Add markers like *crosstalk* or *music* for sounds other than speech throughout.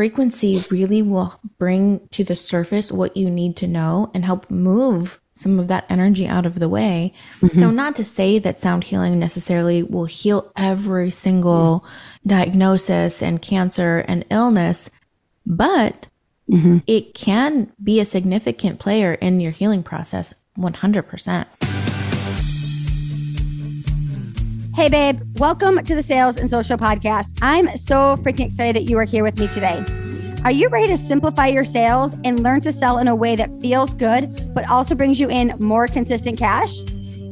frequency really will bring to the surface what you need to know and help move some of that energy out of the way. Mm-hmm. So, not to say that sound healing necessarily will heal every single mm-hmm. diagnosis and cancer and illness, but mm-hmm. it can be a significant player in your healing process 100%. Hey, babe, welcome to the Sales and Social Podcast. I'm so freaking excited that you are here with me today. Are you ready to simplify your sales and learn to sell in a way that feels good, but also brings you in more consistent cash?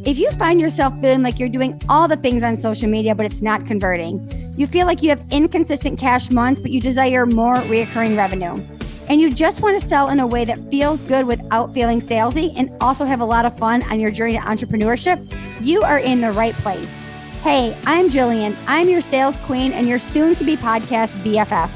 If you find yourself feeling like you're doing all the things on social media, but it's not converting, you feel like you have inconsistent cash months, but you desire more reoccurring revenue, and you just want to sell in a way that feels good without feeling salesy and also have a lot of fun on your journey to entrepreneurship, you are in the right place. Hey, I'm Jillian. I'm your sales queen and your soon to be podcast BFF.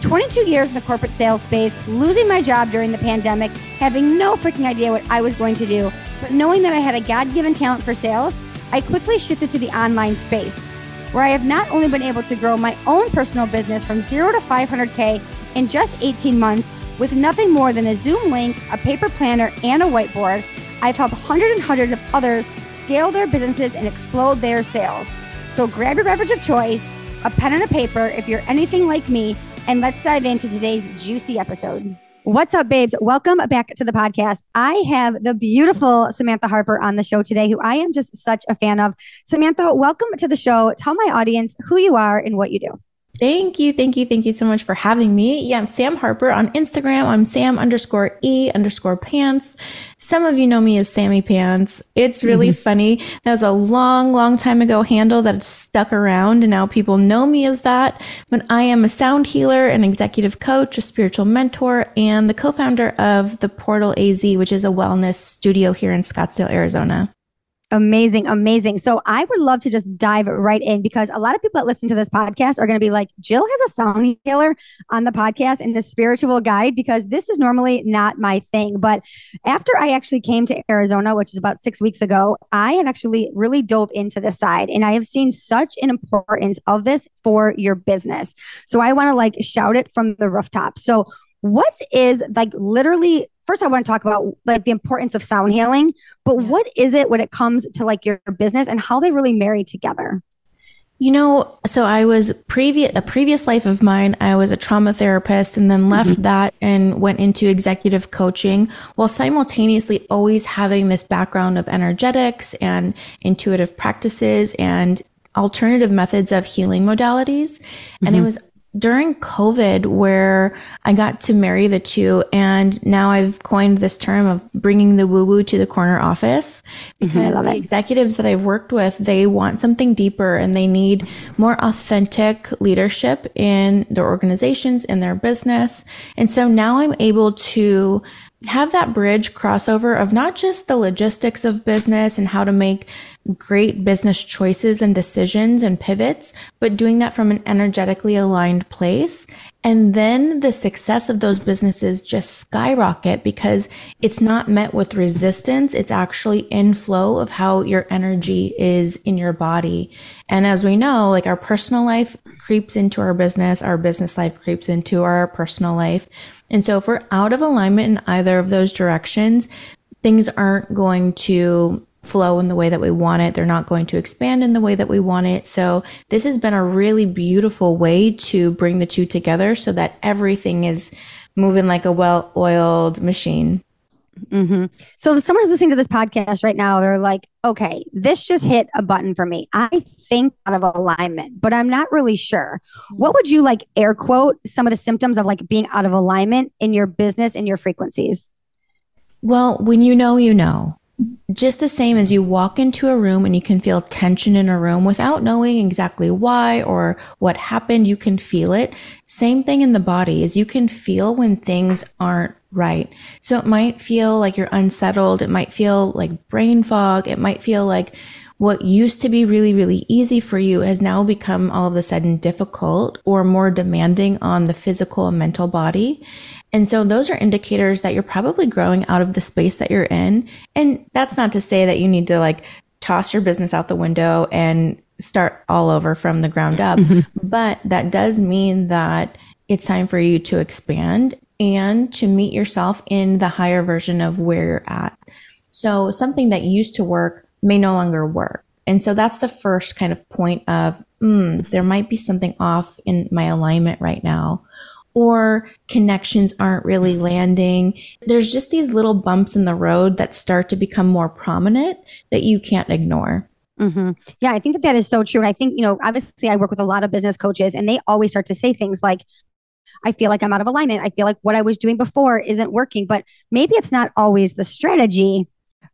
22 years in the corporate sales space, losing my job during the pandemic, having no freaking idea what I was going to do, but knowing that I had a God given talent for sales, I quickly shifted to the online space, where I have not only been able to grow my own personal business from zero to 500K in just 18 months with nothing more than a Zoom link, a paper planner, and a whiteboard. I've helped hundreds and hundreds of others scale their businesses and explode their sales. So grab your beverage of choice, a pen and a paper if you're anything like me and let's dive into today's juicy episode. What's up, babes? Welcome back to the podcast. I have the beautiful Samantha Harper on the show today, who I am just such a fan of. Samantha, welcome to the show. Tell my audience who you are and what you do. Thank you, thank you, thank you so much for having me. Yeah, I'm Sam Harper on Instagram. I'm Sam underscore E underscore pants. Some of you know me as Sammy Pants. It's really mm-hmm. funny. That was a long, long time ago handle that stuck around, and now people know me as that. But I am a sound healer, an executive coach, a spiritual mentor, and the co founder of the Portal AZ, which is a wellness studio here in Scottsdale, Arizona. Amazing, amazing. So I would love to just dive right in because a lot of people that listen to this podcast are going to be like, Jill has a sound healer on the podcast and a spiritual guide because this is normally not my thing. But after I actually came to Arizona, which is about six weeks ago, I have actually really dove into this side and I have seen such an importance of this for your business. So I want to like shout it from the rooftop. So what is like literally first I want to talk about like the importance of sound healing, but yeah. what is it when it comes to like your business and how they really marry together? You know, so I was previous a previous life of mine, I was a trauma therapist and then left mm-hmm. that and went into executive coaching while simultaneously always having this background of energetics and intuitive practices and alternative methods of healing modalities. Mm-hmm. And it mm-hmm. was during COVID where I got to marry the two. And now I've coined this term of bringing the woo woo to the corner office mm-hmm, because mm-hmm, the it. executives that I've worked with, they want something deeper and they need more authentic leadership in their organizations, in their business. And so now I'm able to have that bridge crossover of not just the logistics of business and how to make great business choices and decisions and pivots, but doing that from an energetically aligned place. And then the success of those businesses just skyrocket because it's not met with resistance. It's actually in flow of how your energy is in your body. And as we know, like our personal life creeps into our business, our business life creeps into our personal life. And so if we're out of alignment in either of those directions, things aren't going to flow in the way that we want it. They're not going to expand in the way that we want it. So this has been a really beautiful way to bring the two together so that everything is moving like a well-oiled machine. Mm-hmm. So if someone's listening to this podcast right now, they're like, okay, this just hit a button for me. I think out of alignment, but I'm not really sure. What would you like air quote some of the symptoms of like being out of alignment in your business and your frequencies? Well, when you know, you know just the same as you walk into a room and you can feel tension in a room without knowing exactly why or what happened, you can feel it. Same thing in the body is you can feel when things aren't right. So it might feel like you're unsettled. It might feel like brain fog. It might feel like what used to be really, really easy for you has now become all of a sudden difficult or more demanding on the physical and mental body. And so those are indicators that you're probably growing out of the space that you're in. And that's not to say that you need to like toss your business out the window and start all over from the ground up. Mm-hmm. But that does mean that it's time for you to expand and to meet yourself in the higher version of where you're at. So something that used to work may no longer work. And so that's the first kind of point of, mm, there might be something off in my alignment right now. Or connections aren't really landing. There's just these little bumps in the road that start to become more prominent that you can't ignore. Mm-hmm. Yeah, I think that that is so true. And I think, you know, obviously I work with a lot of business coaches and they always start to say things like, I feel like I'm out of alignment. I feel like what I was doing before isn't working. But maybe it's not always the strategy.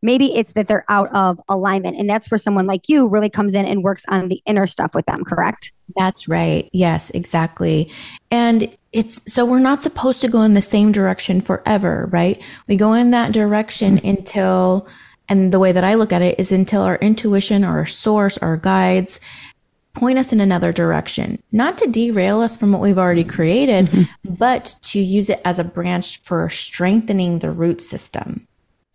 Maybe it's that they're out of alignment. And that's where someone like you really comes in and works on the inner stuff with them, correct? That's right. Yes, exactly. And it's so we're not supposed to go in the same direction forever, right? We go in that direction until, and the way that I look at it is until our intuition our source, our guides, point us in another direction, not to derail us from what we've already created, mm-hmm. but to use it as a branch for strengthening the root system.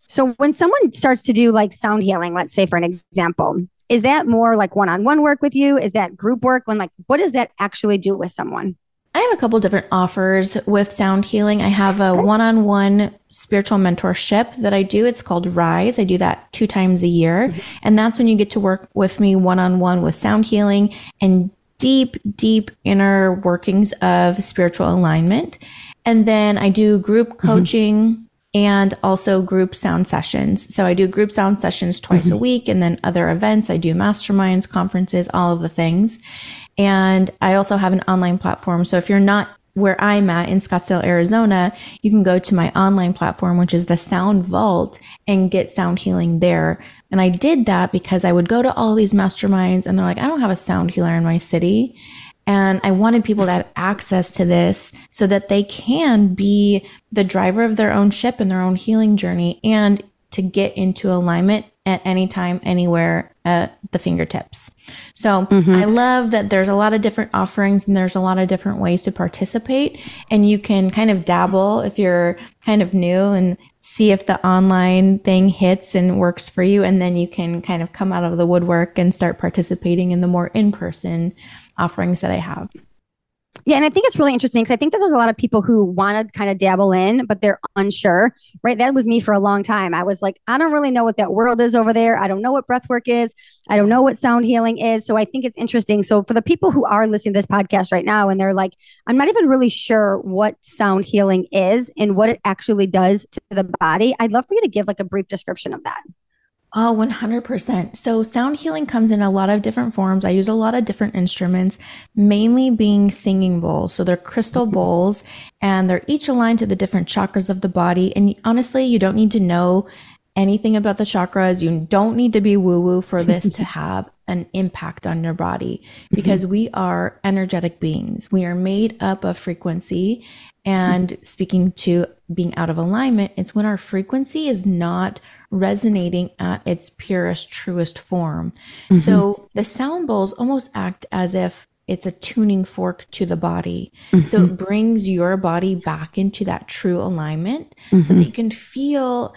So when someone starts to do like sound healing, let's say for an example, is that more like one-on-one work with you? Is that group work? When like what does that actually do with someone? I have a couple different offers with sound healing. I have a one-on-one spiritual mentorship that I do. It's called Rise. I do that two times a year. Mm-hmm. And that's when you get to work with me one on one with sound healing and deep, deep inner workings of spiritual alignment. And then I do group mm-hmm. coaching. Mm-hmm. And also group sound sessions. So I do group sound sessions twice mm-hmm. a week and then other events. I do masterminds, conferences, all of the things. And I also have an online platform. So if you're not where I'm at in Scottsdale, Arizona, you can go to my online platform, which is the Sound Vault, and get sound healing there. And I did that because I would go to all these masterminds and they're like, I don't have a sound healer in my city. And I wanted people to have access to this so that they can be the driver of their own ship and their own healing journey and to get into alignment at any time, anywhere at the fingertips. So mm-hmm. I love that there's a lot of different offerings and there's a lot of different ways to participate. And you can kind of dabble if you're kind of new and see if the online thing hits and works for you. And then you can kind of come out of the woodwork and start participating in the more in person offerings that I have. Yeah, and I think it's really interesting because I think there's a lot of people who want to kind of dabble in, but they're unsure, right? That was me for a long time. I was like, I don't really know what that world is over there. I don't know what breath work is. I don't know what sound healing is. So I think it's interesting. So for the people who are listening to this podcast right now and they're like, I'm not even really sure what sound healing is and what it actually does to the body, I'd love for you to give like a brief description of that. Oh, 100%. So, sound healing comes in a lot of different forms. I use a lot of different instruments, mainly being singing bowls. So, they're crystal mm-hmm. bowls and they're each aligned to the different chakras of the body. And honestly, you don't need to know anything about the chakras. You don't need to be woo woo for this to *laughs* have an impact on your body mm-hmm. because we are energetic beings. We are made up of frequency. And speaking to being out of alignment, it's when our frequency is not resonating at its purest, truest form. Mm-hmm. So the sound bowls almost act as if it's a tuning fork to the body. Mm-hmm. So it brings your body back into that true alignment mm-hmm. so that you can feel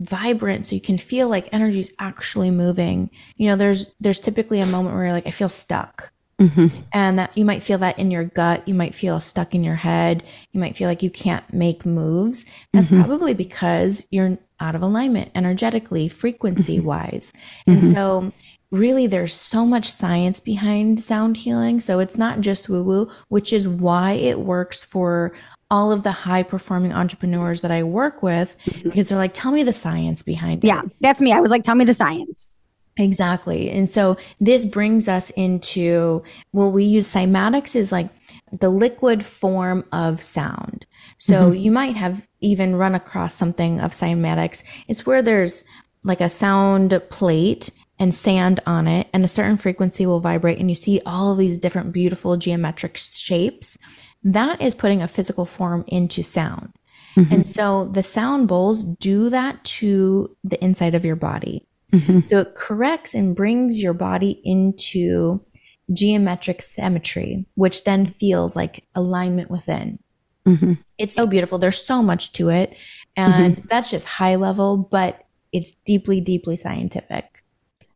vibrant so you can feel like energy is actually moving you know there's there's typically a moment where you're like i feel stuck mm-hmm. and that you might feel that in your gut you might feel stuck in your head you might feel like you can't make moves that's mm-hmm. probably because you're out of alignment energetically, frequency mm-hmm. wise. And mm-hmm. so, really, there's so much science behind sound healing. So, it's not just woo woo, which is why it works for all of the high performing entrepreneurs that I work with mm-hmm. because they're like, tell me the science behind it. Yeah, that's me. I was like, tell me the science. Exactly. And so this brings us into well, we use cymatics is like the liquid form of sound. So mm-hmm. you might have even run across something of cymatics. It's where there's like a sound plate and sand on it, and a certain frequency will vibrate, and you see all these different beautiful geometric shapes. That is putting a physical form into sound. Mm-hmm. And so the sound bowls do that to the inside of your body. Mm-hmm. So it corrects and brings your body into geometric symmetry, which then feels like alignment within. Mm-hmm. It's so beautiful. There's so much to it. And mm-hmm. that's just high level, but it's deeply, deeply scientific.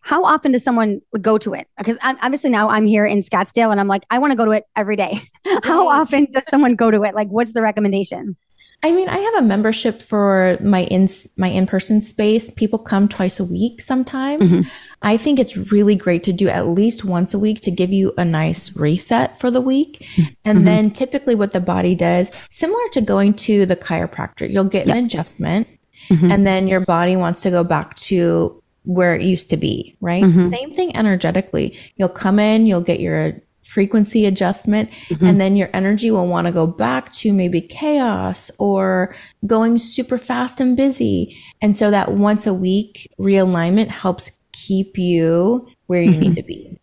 how often does someone go to it? Because obviously now I'm here in Scottsdale and I'm like, I want to go to it every day. *laughs* how often does someone go to it? Like, what's the recommendation? I mean, I have a membership for my in my in person space. People come twice a week sometimes. Mm-hmm. I think it's really great to do at least once a week to give you a nice reset for the week. And mm-hmm. then typically what the body does, similar to going to the chiropractor, you'll get yep. an adjustment mm-hmm. and then your body wants to go back to where it used to be, right? Mm-hmm. Same thing energetically. You'll come in, you'll get your frequency adjustment, mm-hmm. and then your energy will want to go back to maybe chaos or going super fast and busy. And so that once a week realignment helps keep you where you mm-hmm. need to be.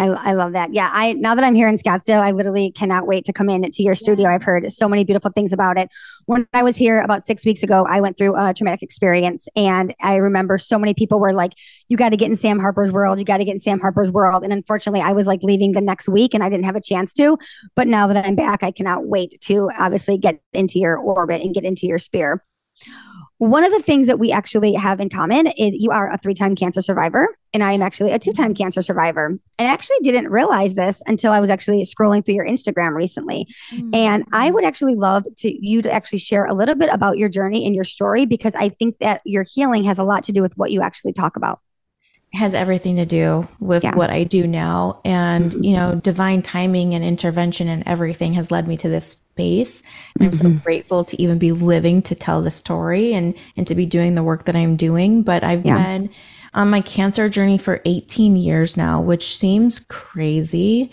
I, I love that. Yeah. I now that I'm here in Scottsdale, I literally cannot wait to come in to your studio. I've heard so many beautiful things about it. When I was here about six weeks ago, I went through a traumatic experience. And I remember so many people were like, you got to get in Sam Harper's world. You got to get in Sam Harper's world. And unfortunately, I was like leaving the next week and I didn't have a chance to. But now that I'm back, I cannot wait to obviously get into your orbit and get into your sphere. One of the things that we actually have in common is you are a three time cancer survivor, and I am actually a two time cancer survivor. And I actually didn't realize this until I was actually scrolling through your Instagram recently. Mm-hmm. And I would actually love to you to actually share a little bit about your journey and your story because I think that your healing has a lot to do with what you actually talk about has everything to do with yeah. what I do now. And, mm-hmm. you know, divine timing and intervention and everything has led me to this space. And I'm so mm-hmm. grateful to even be living to tell the story and, and to be doing the work that I'm doing. But I've yeah. been on my cancer journey for 18 years now, which seems crazy.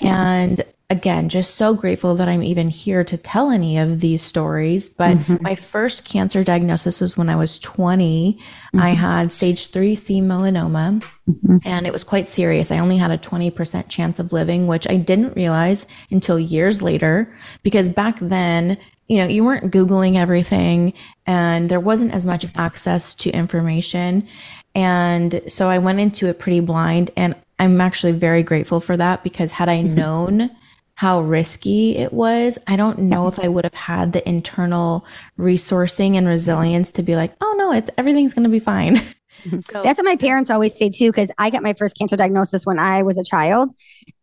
Yeah. And again, just so grateful that I'm even here to tell any of these stories. But mm-hmm. my first cancer diagnosis was when I was 20. Mm-hmm. I had stage 3C melanoma, mm-hmm. and it was quite serious. I only had a 20% chance of living, which I didn't realize until years later, because back then, you know, you weren't Googling everything and there wasn't as much access to information. And so I went into it pretty blind. And I'm actually very grateful for that because had I mm-hmm. known how risky it was, I don't know mm-hmm. if I would have had the internal resourcing and resilience to be like, oh no, it's everything's going to be fine. *laughs* Mm-hmm. So that's what my parents always say too, because I got my first cancer diagnosis when I was a child.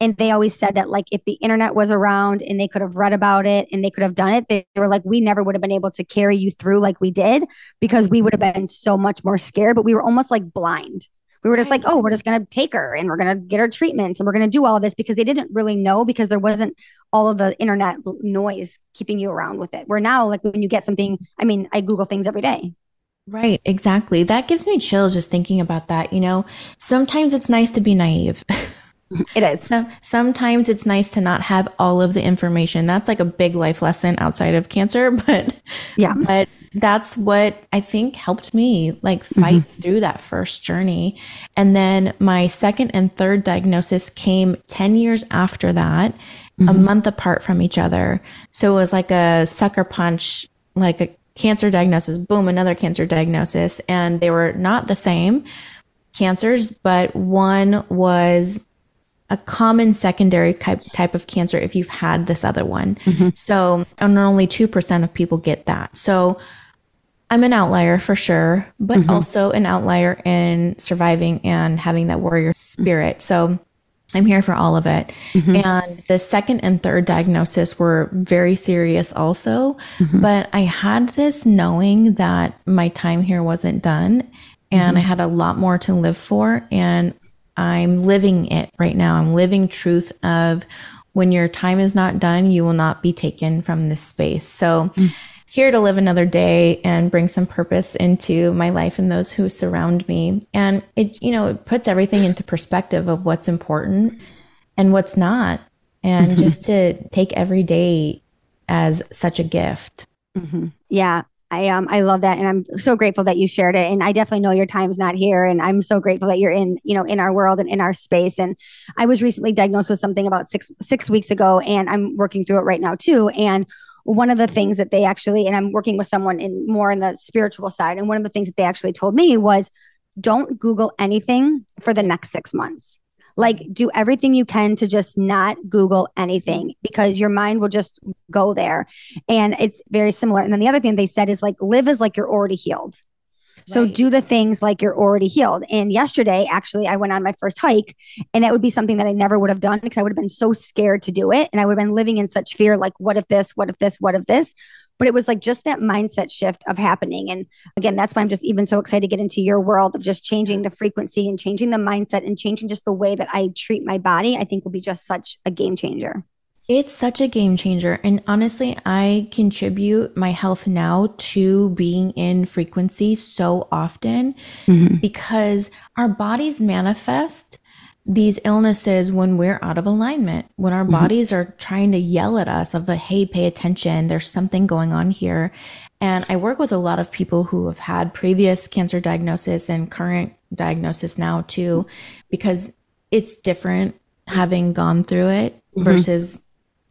And they always said that, like, if the internet was around and they could have read about it and they could have done it, they were like, we never would have been able to carry you through like we did because we would have been so much more scared, but we were almost like blind we were just like, oh, we're just going to take her and we're going to get her treatments and we're going to do all of this because they didn't really know because there wasn't all of the internet noise keeping you around with it. Where now, like when you get something, I mean, I Google things every day. Right, exactly. That gives me chills just thinking about that. You know, sometimes it's nice to be naive. It is. *laughs* So, sometimes it's nice to not have all of the information. That's like a big life lesson outside of cancer, *laughs* but yeah. But that's what I think helped me like fight mm-hmm. through that first journey. And then my second and third diagnosis came 10 years after that, mm-hmm. a month apart from each other. So it was like a sucker punch, like a cancer diagnosis, boom, another cancer diagnosis. And they were not the same cancers, but one was a common secondary type, type of cancer if you've had this other one. Mm-hmm. So, and only 2% of people get that. So, I'm an outlier for sure, but mm-hmm. also an outlier in surviving and having that warrior spirit. So I'm here for all of it. Mm-hmm. And the second and third diagnosis were very serious also. Mm-hmm. But I had this knowing that my time here wasn't done and I mm-hmm. had a lot more to live for. And I'm living it right now. I'm living truth of when your time is not done, you will not be taken from this space. So, mm here to live another day and bring some purpose into my life and those who surround me. And it, you know, it puts everything into perspective of what's important and what's not. And mm-hmm. just to take every day as such a gift. Mm-hmm. Yeah. I um I love that and I'm so grateful that you shared it and I definitely know your time's not here and I'm so grateful that you're in you know in our world and in our space and I was recently diagnosed with something about 6 6 weeks ago and I'm working through it right now too and one of the things that they actually, and I'm working with someone in more in the spiritual side, and one of the things that they actually told me was don't Google anything for the next six months. Like, do everything you can to just not Google anything because your mind will just go there. And it's very similar. And then the other thing they said is like, live as like you're already healed. So Right. do the things like you're already healed. And yesterday, actually, I went on my first hike, and that would be something that I never would have done because I would have been so scared to do it. And I would have been living in such fear like, what if this, what if this, what if this? But it was like just that mindset shift of happening. And again, that's why I'm just even so excited to get into your world of just changing the frequency and changing the mindset and changing just the way that I treat my body. I think will be just such a game changer. It's such a game changer. And honestly, I contribute my health now to being in frequency so often mm-hmm. because our bodies manifest these illnesses when we're out of alignment, when our mm-hmm. bodies are trying to yell at us of the, hey, pay attention, there's something going on here. And I work with a lot of people who have had previous cancer diagnosis and current diagnosis now too, because it's different having gone through it mm-hmm. versus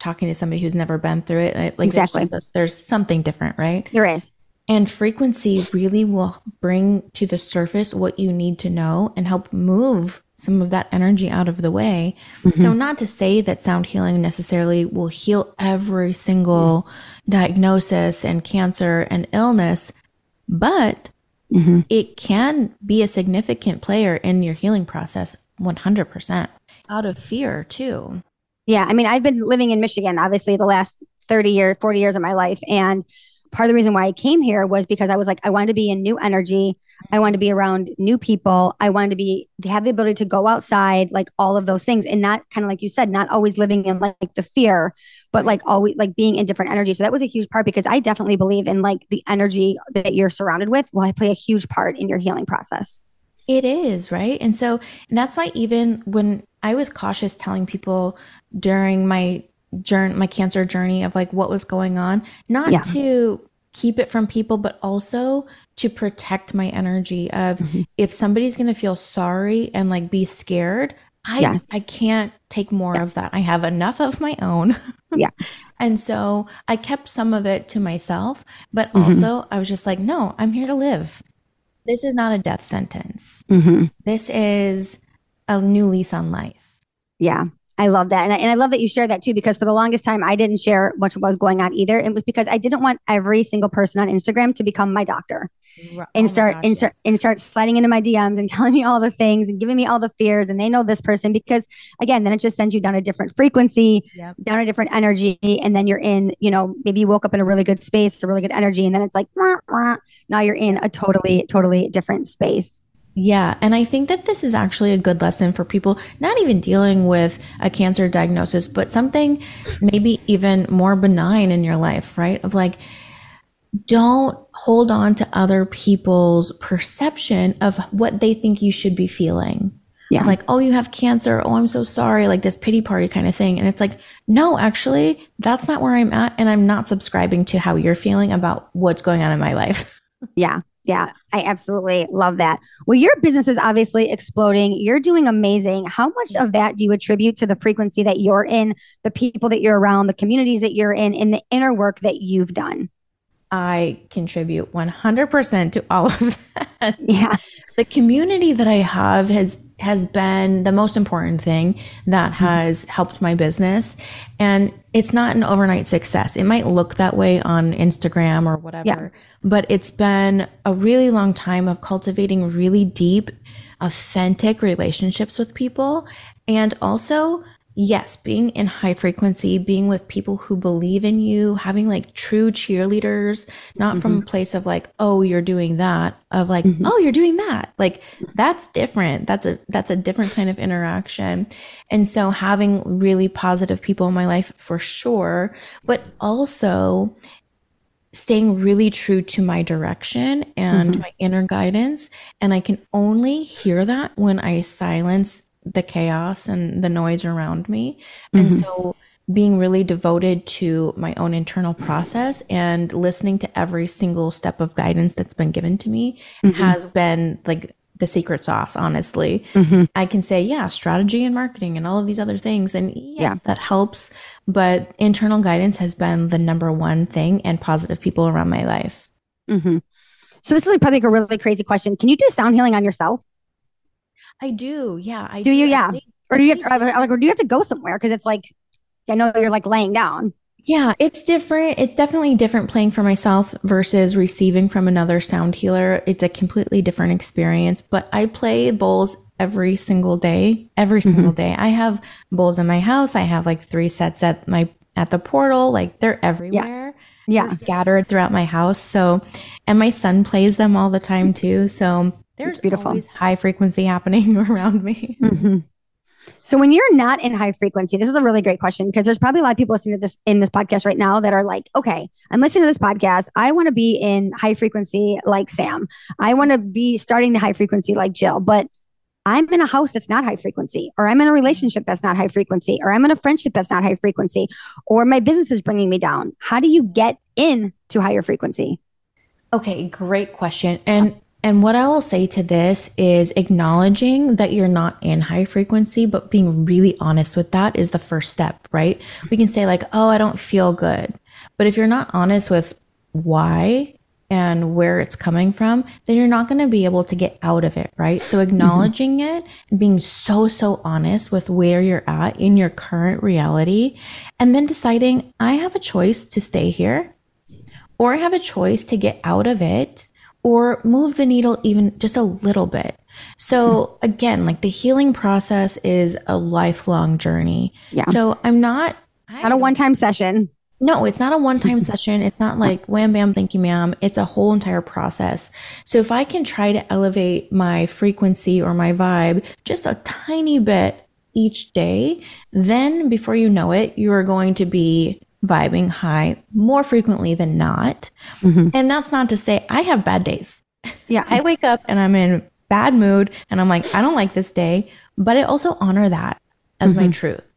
talking to somebody who's never been through it. Like Exactly. just a- there's something different, right? There is. And frequency really will bring to the surface what you need to know and help move some of that energy out of the way. Mm-hmm. So, not to say that sound healing necessarily will heal every single diagnosis and cancer and illness, but mm-hmm. it can be a significant player in your healing process 100% out of fear, too. Yeah. I mean, I've been living in Michigan, obviously, the last 30 years, 40 years of my life. And part of the reason why I came here was because I was like, I wanted to be in new energy. I wanted to be around new people. I wanted to be, have the ability to go outside, like all of those things. And not kind of like you said, not always living in like the fear, but like always like being in different energy. So that was a huge part because I definitely believe in like the energy that you're surrounded with will play a huge part in your healing process. It is, right? And so and that's why even when I was cautious telling people during my journey, my cancer journey of like what was going on, not Yeah. to keep it from people, but also to protect my energy of Mm-hmm. if somebody's going to feel sorry and like be scared, I Yes. I can't take more of that. I have enough of my own. *laughs* Yeah. and so I kept some of it to myself, but Mm-hmm. also I was just like, no, I'm here to live. This is not a death sentence. Mm-hmm. This is a new lease on life. Yeah. I love that. And I, and I love that you share that too, because for the longest time, I didn't share much of what was going on either. It was because I didn't want every single person on Instagram to become my doctor Oh and start and start and start sliding into my DMs and *laughs* telling me all the things and giving me all the fears. And they know this person because again, then it just sends you down a different frequency, Yep. down a different energy. And then you're in, you know, maybe you woke up in a really good space, a really good energy. And then it's like, "Wah, wah." now you're in a totally, totally different space. Yeah. And I think that this is actually a good lesson for people not even dealing with a cancer diagnosis, but something maybe even more benign in your life, right? Of like, don't hold on to other people's perception of what they think you should be feeling. Yeah. Like, oh, you have cancer. Oh, I'm so sorry. Like this pity party kind of thing. And it's like, no, actually, that's not where I'm at. And I'm not subscribing to how you're feeling about what's going on in my life. *laughs* Yeah. Yeah. I absolutely love that. Well, your business is obviously exploding. You're doing amazing. How much of that do you attribute to the frequency that you're in, the people that you're around, the communities that you're in, and the inner work that you've done? I contribute 100% to all of that. Yeah. The community that I have has has been the most important thing that mm-hmm. has helped my business. And it's not an overnight success. It might look that way on Instagram or whatever, but it's been a really long time of cultivating really deep authentic relationships with people. And also yes, being in high frequency, being with people who believe in you, having like true cheerleaders, not from mm-hmm. a place of like, oh, you're doing that, of like, mm-hmm. oh, you're doing that. Like that's different. That's a that's a different kind of interaction. And so having really positive people in my life for sure, but also staying really true to my direction and mm-hmm. my inner guidance. And I can only hear that when I silence the chaos and the noise around me. And mm-hmm. so being really devoted to my own internal process and listening to every single step of guidance that's been given to me mm-hmm. has been like the secret sauce, honestly. Mm-hmm. I can say, yeah, strategy and marketing and all of these other things. And yes, Yeah. that helps. But internal guidance has been the number one thing and positive people around my life. hmm So this is like probably like a really crazy question. Can you do sound healing on yourself, I do. Yeah. I Do you? I Yeah. think- or do you have to, like, or do you have to go somewhere? Because it's like, I know you're like laying down. Yeah, it's different. It's definitely different playing for myself versus receiving from another sound healer. It's a completely different experience, but I play bowls every single day, every single mm-hmm. day. I have bowls in my house. I have like three sets at my at the portal, like they're everywhere. Yeah. yeah. scattered throughout my house. So, and my son plays them all the time too. So, there's beautiful. always high frequency happening *laughs* around me. Mm-hmm. So when you're not in high frequency, this is a really great question because there's probably a lot of people listening to this in this podcast right now that are like, okay, I'm listening to this podcast. I want to be in high frequency like Sam. I want to be starting to high frequency like Jill, but I'm in a house that's not high frequency, or I'm in a relationship that's not high frequency, or I'm in a friendship that's not high frequency, or my business is bringing me down. How do you get in to higher frequency? Okay, great question. And and what I will say to this is acknowledging that you're not in high frequency, but being really honest with that is the first step, right? We can say, like, oh, I don't feel good. But if you're not honest with why and where it's coming from, then you're not going to be able to get out of it, right? So mm-hmm. acknowledging mm-hmm. it and being so, so honest with where you're at in your current reality, and then deciding, I have a choice to stay here or I have a choice to get out of it or move the needle even just a little bit. So again, like the healing process is a lifelong journey. Yeah. So I'm not not a one-time session. No, it's not a one-time *laughs* session. It's not like wham bam, thank you, ma'am. It's a whole entire process. So if I can try to elevate my frequency or my vibe just a tiny bit each day, then before you know it, you are going to be vibing high more frequently than not. Mm-hmm. And that's not to say I have bad days. Yeah. *laughs* I wake up and I'm in bad mood and I'm like, I don't like this day, but I also honor that as mm-hmm. my truth.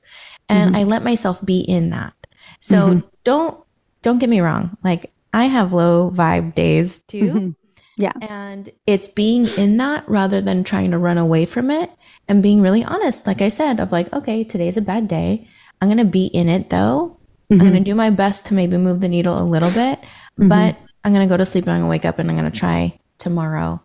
And mm-hmm. I let myself be in that. So mm-hmm. don't don't get me wrong. Like I have low vibe days too. Mm-hmm. Yeah. And it's being in that rather than trying to run away from it and being really honest, like I said, of like, okay, today's a bad day. I'm going to be in it though. Mm-hmm. I'm going to do my best to maybe move the needle a little bit, mm-hmm. but I'm going to go to sleep and I'm going to wake up and I'm going to try tomorrow.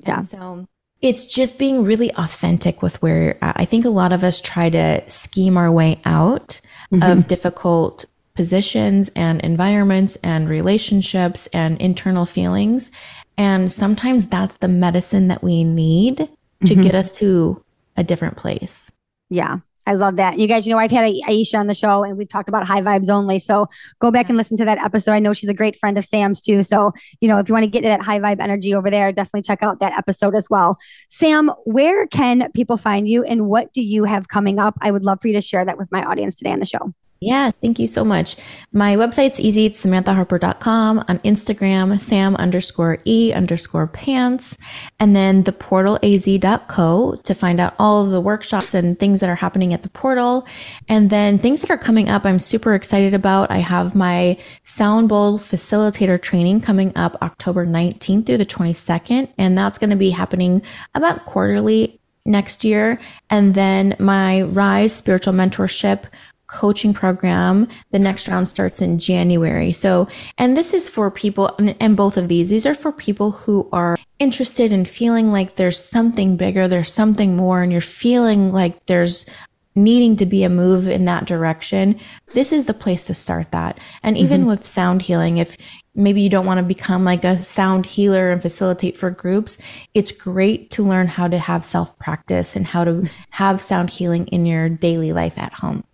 Yeah. And so it's just being really authentic with where you're at. I think a lot of us try to scheme our way out mm-hmm. of difficult positions and environments and relationships and internal feelings. And sometimes that's the medicine that we need to mm-hmm. get us to a different place. Yeah. I love that. You guys, you know, I've had Aisha on the show and we've talked about high vibes only. So go back and listen to that episode. I know she's a great friend of Sam's too. So, you know, if you want to get to that high vibe energy over there, definitely check out that episode as well. Sam, where can people find you and what do you have coming up? I would love for you to share that with my audience today on the show. Yes, thank you so much. My website's easy. It's samanthaharper.com. On Instagram, sam underscore e underscore pants. And then the portalaz.co to find out all of the workshops and things that are happening at the portal. And then things that are coming up, I'm super excited about. I have my Sound Bowl facilitator training coming up October 19th through the 22nd. And that's going to be happening about quarterly next year. And then my Rise spiritual mentorship coaching program. The next round starts in January. So, and this is for people, and both of these, these are for people who are interested in feeling like there's something bigger, there's something more, and you're feeling like there's needing to be a move in that direction. This is the place to start that. And even mm-hmm. with sound healing, if maybe you don't want to become like a sound healer and facilitate for groups, it's great to learn how to have self practice and how to have sound healing in your daily life at home.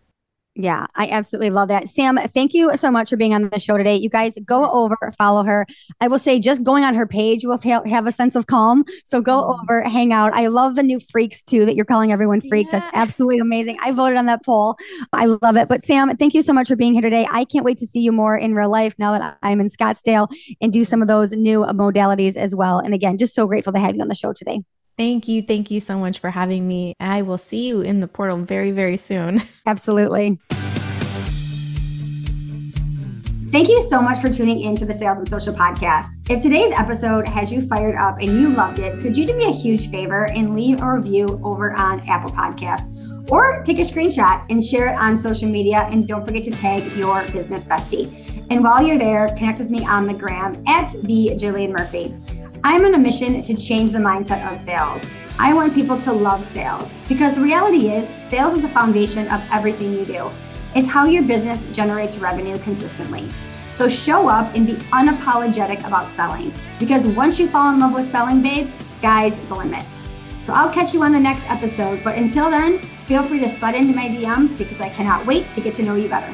Yeah, I absolutely love that. Sam, thank you so much for being on the show today. You guys go over, follow her. I will say, just going on her page will have a sense of calm. So go mm-hmm. over, hang out. I love the new freaks too that you're calling everyone freaks. Yeah. That's absolutely amazing. I voted on that poll. I love it. But Sam, thank you so much for being here today. I can't wait to see you more in real life now that I'm in Scottsdale and do some of those new modalities as well. And again, just so grateful to have you on the show today. Thank you. Thank you so much for having me. I will see you in the portal very, very soon. *laughs* Absolutely. Thank you so much for tuning in to the Sales and Social Podcast. If today's episode has you fired up and you loved it, could you do me a huge favor and leave a review over on Apple Podcasts? Or take a screenshot and share it on social media. And don't forget to tag your business bestie. And while you're there, connect with me on the gram at the Jillian Murphy. I'm on a mission to change the mindset of sales. I want people to love sales because the reality is, sales is the foundation of everything you do. It's how your business generates revenue consistently. So show up and be unapologetic about selling because once you fall in love with selling, babe, sky's the limit. So I'll catch you on the next episode. But until then, feel free to slide into my DMs because I cannot wait to get to know you better.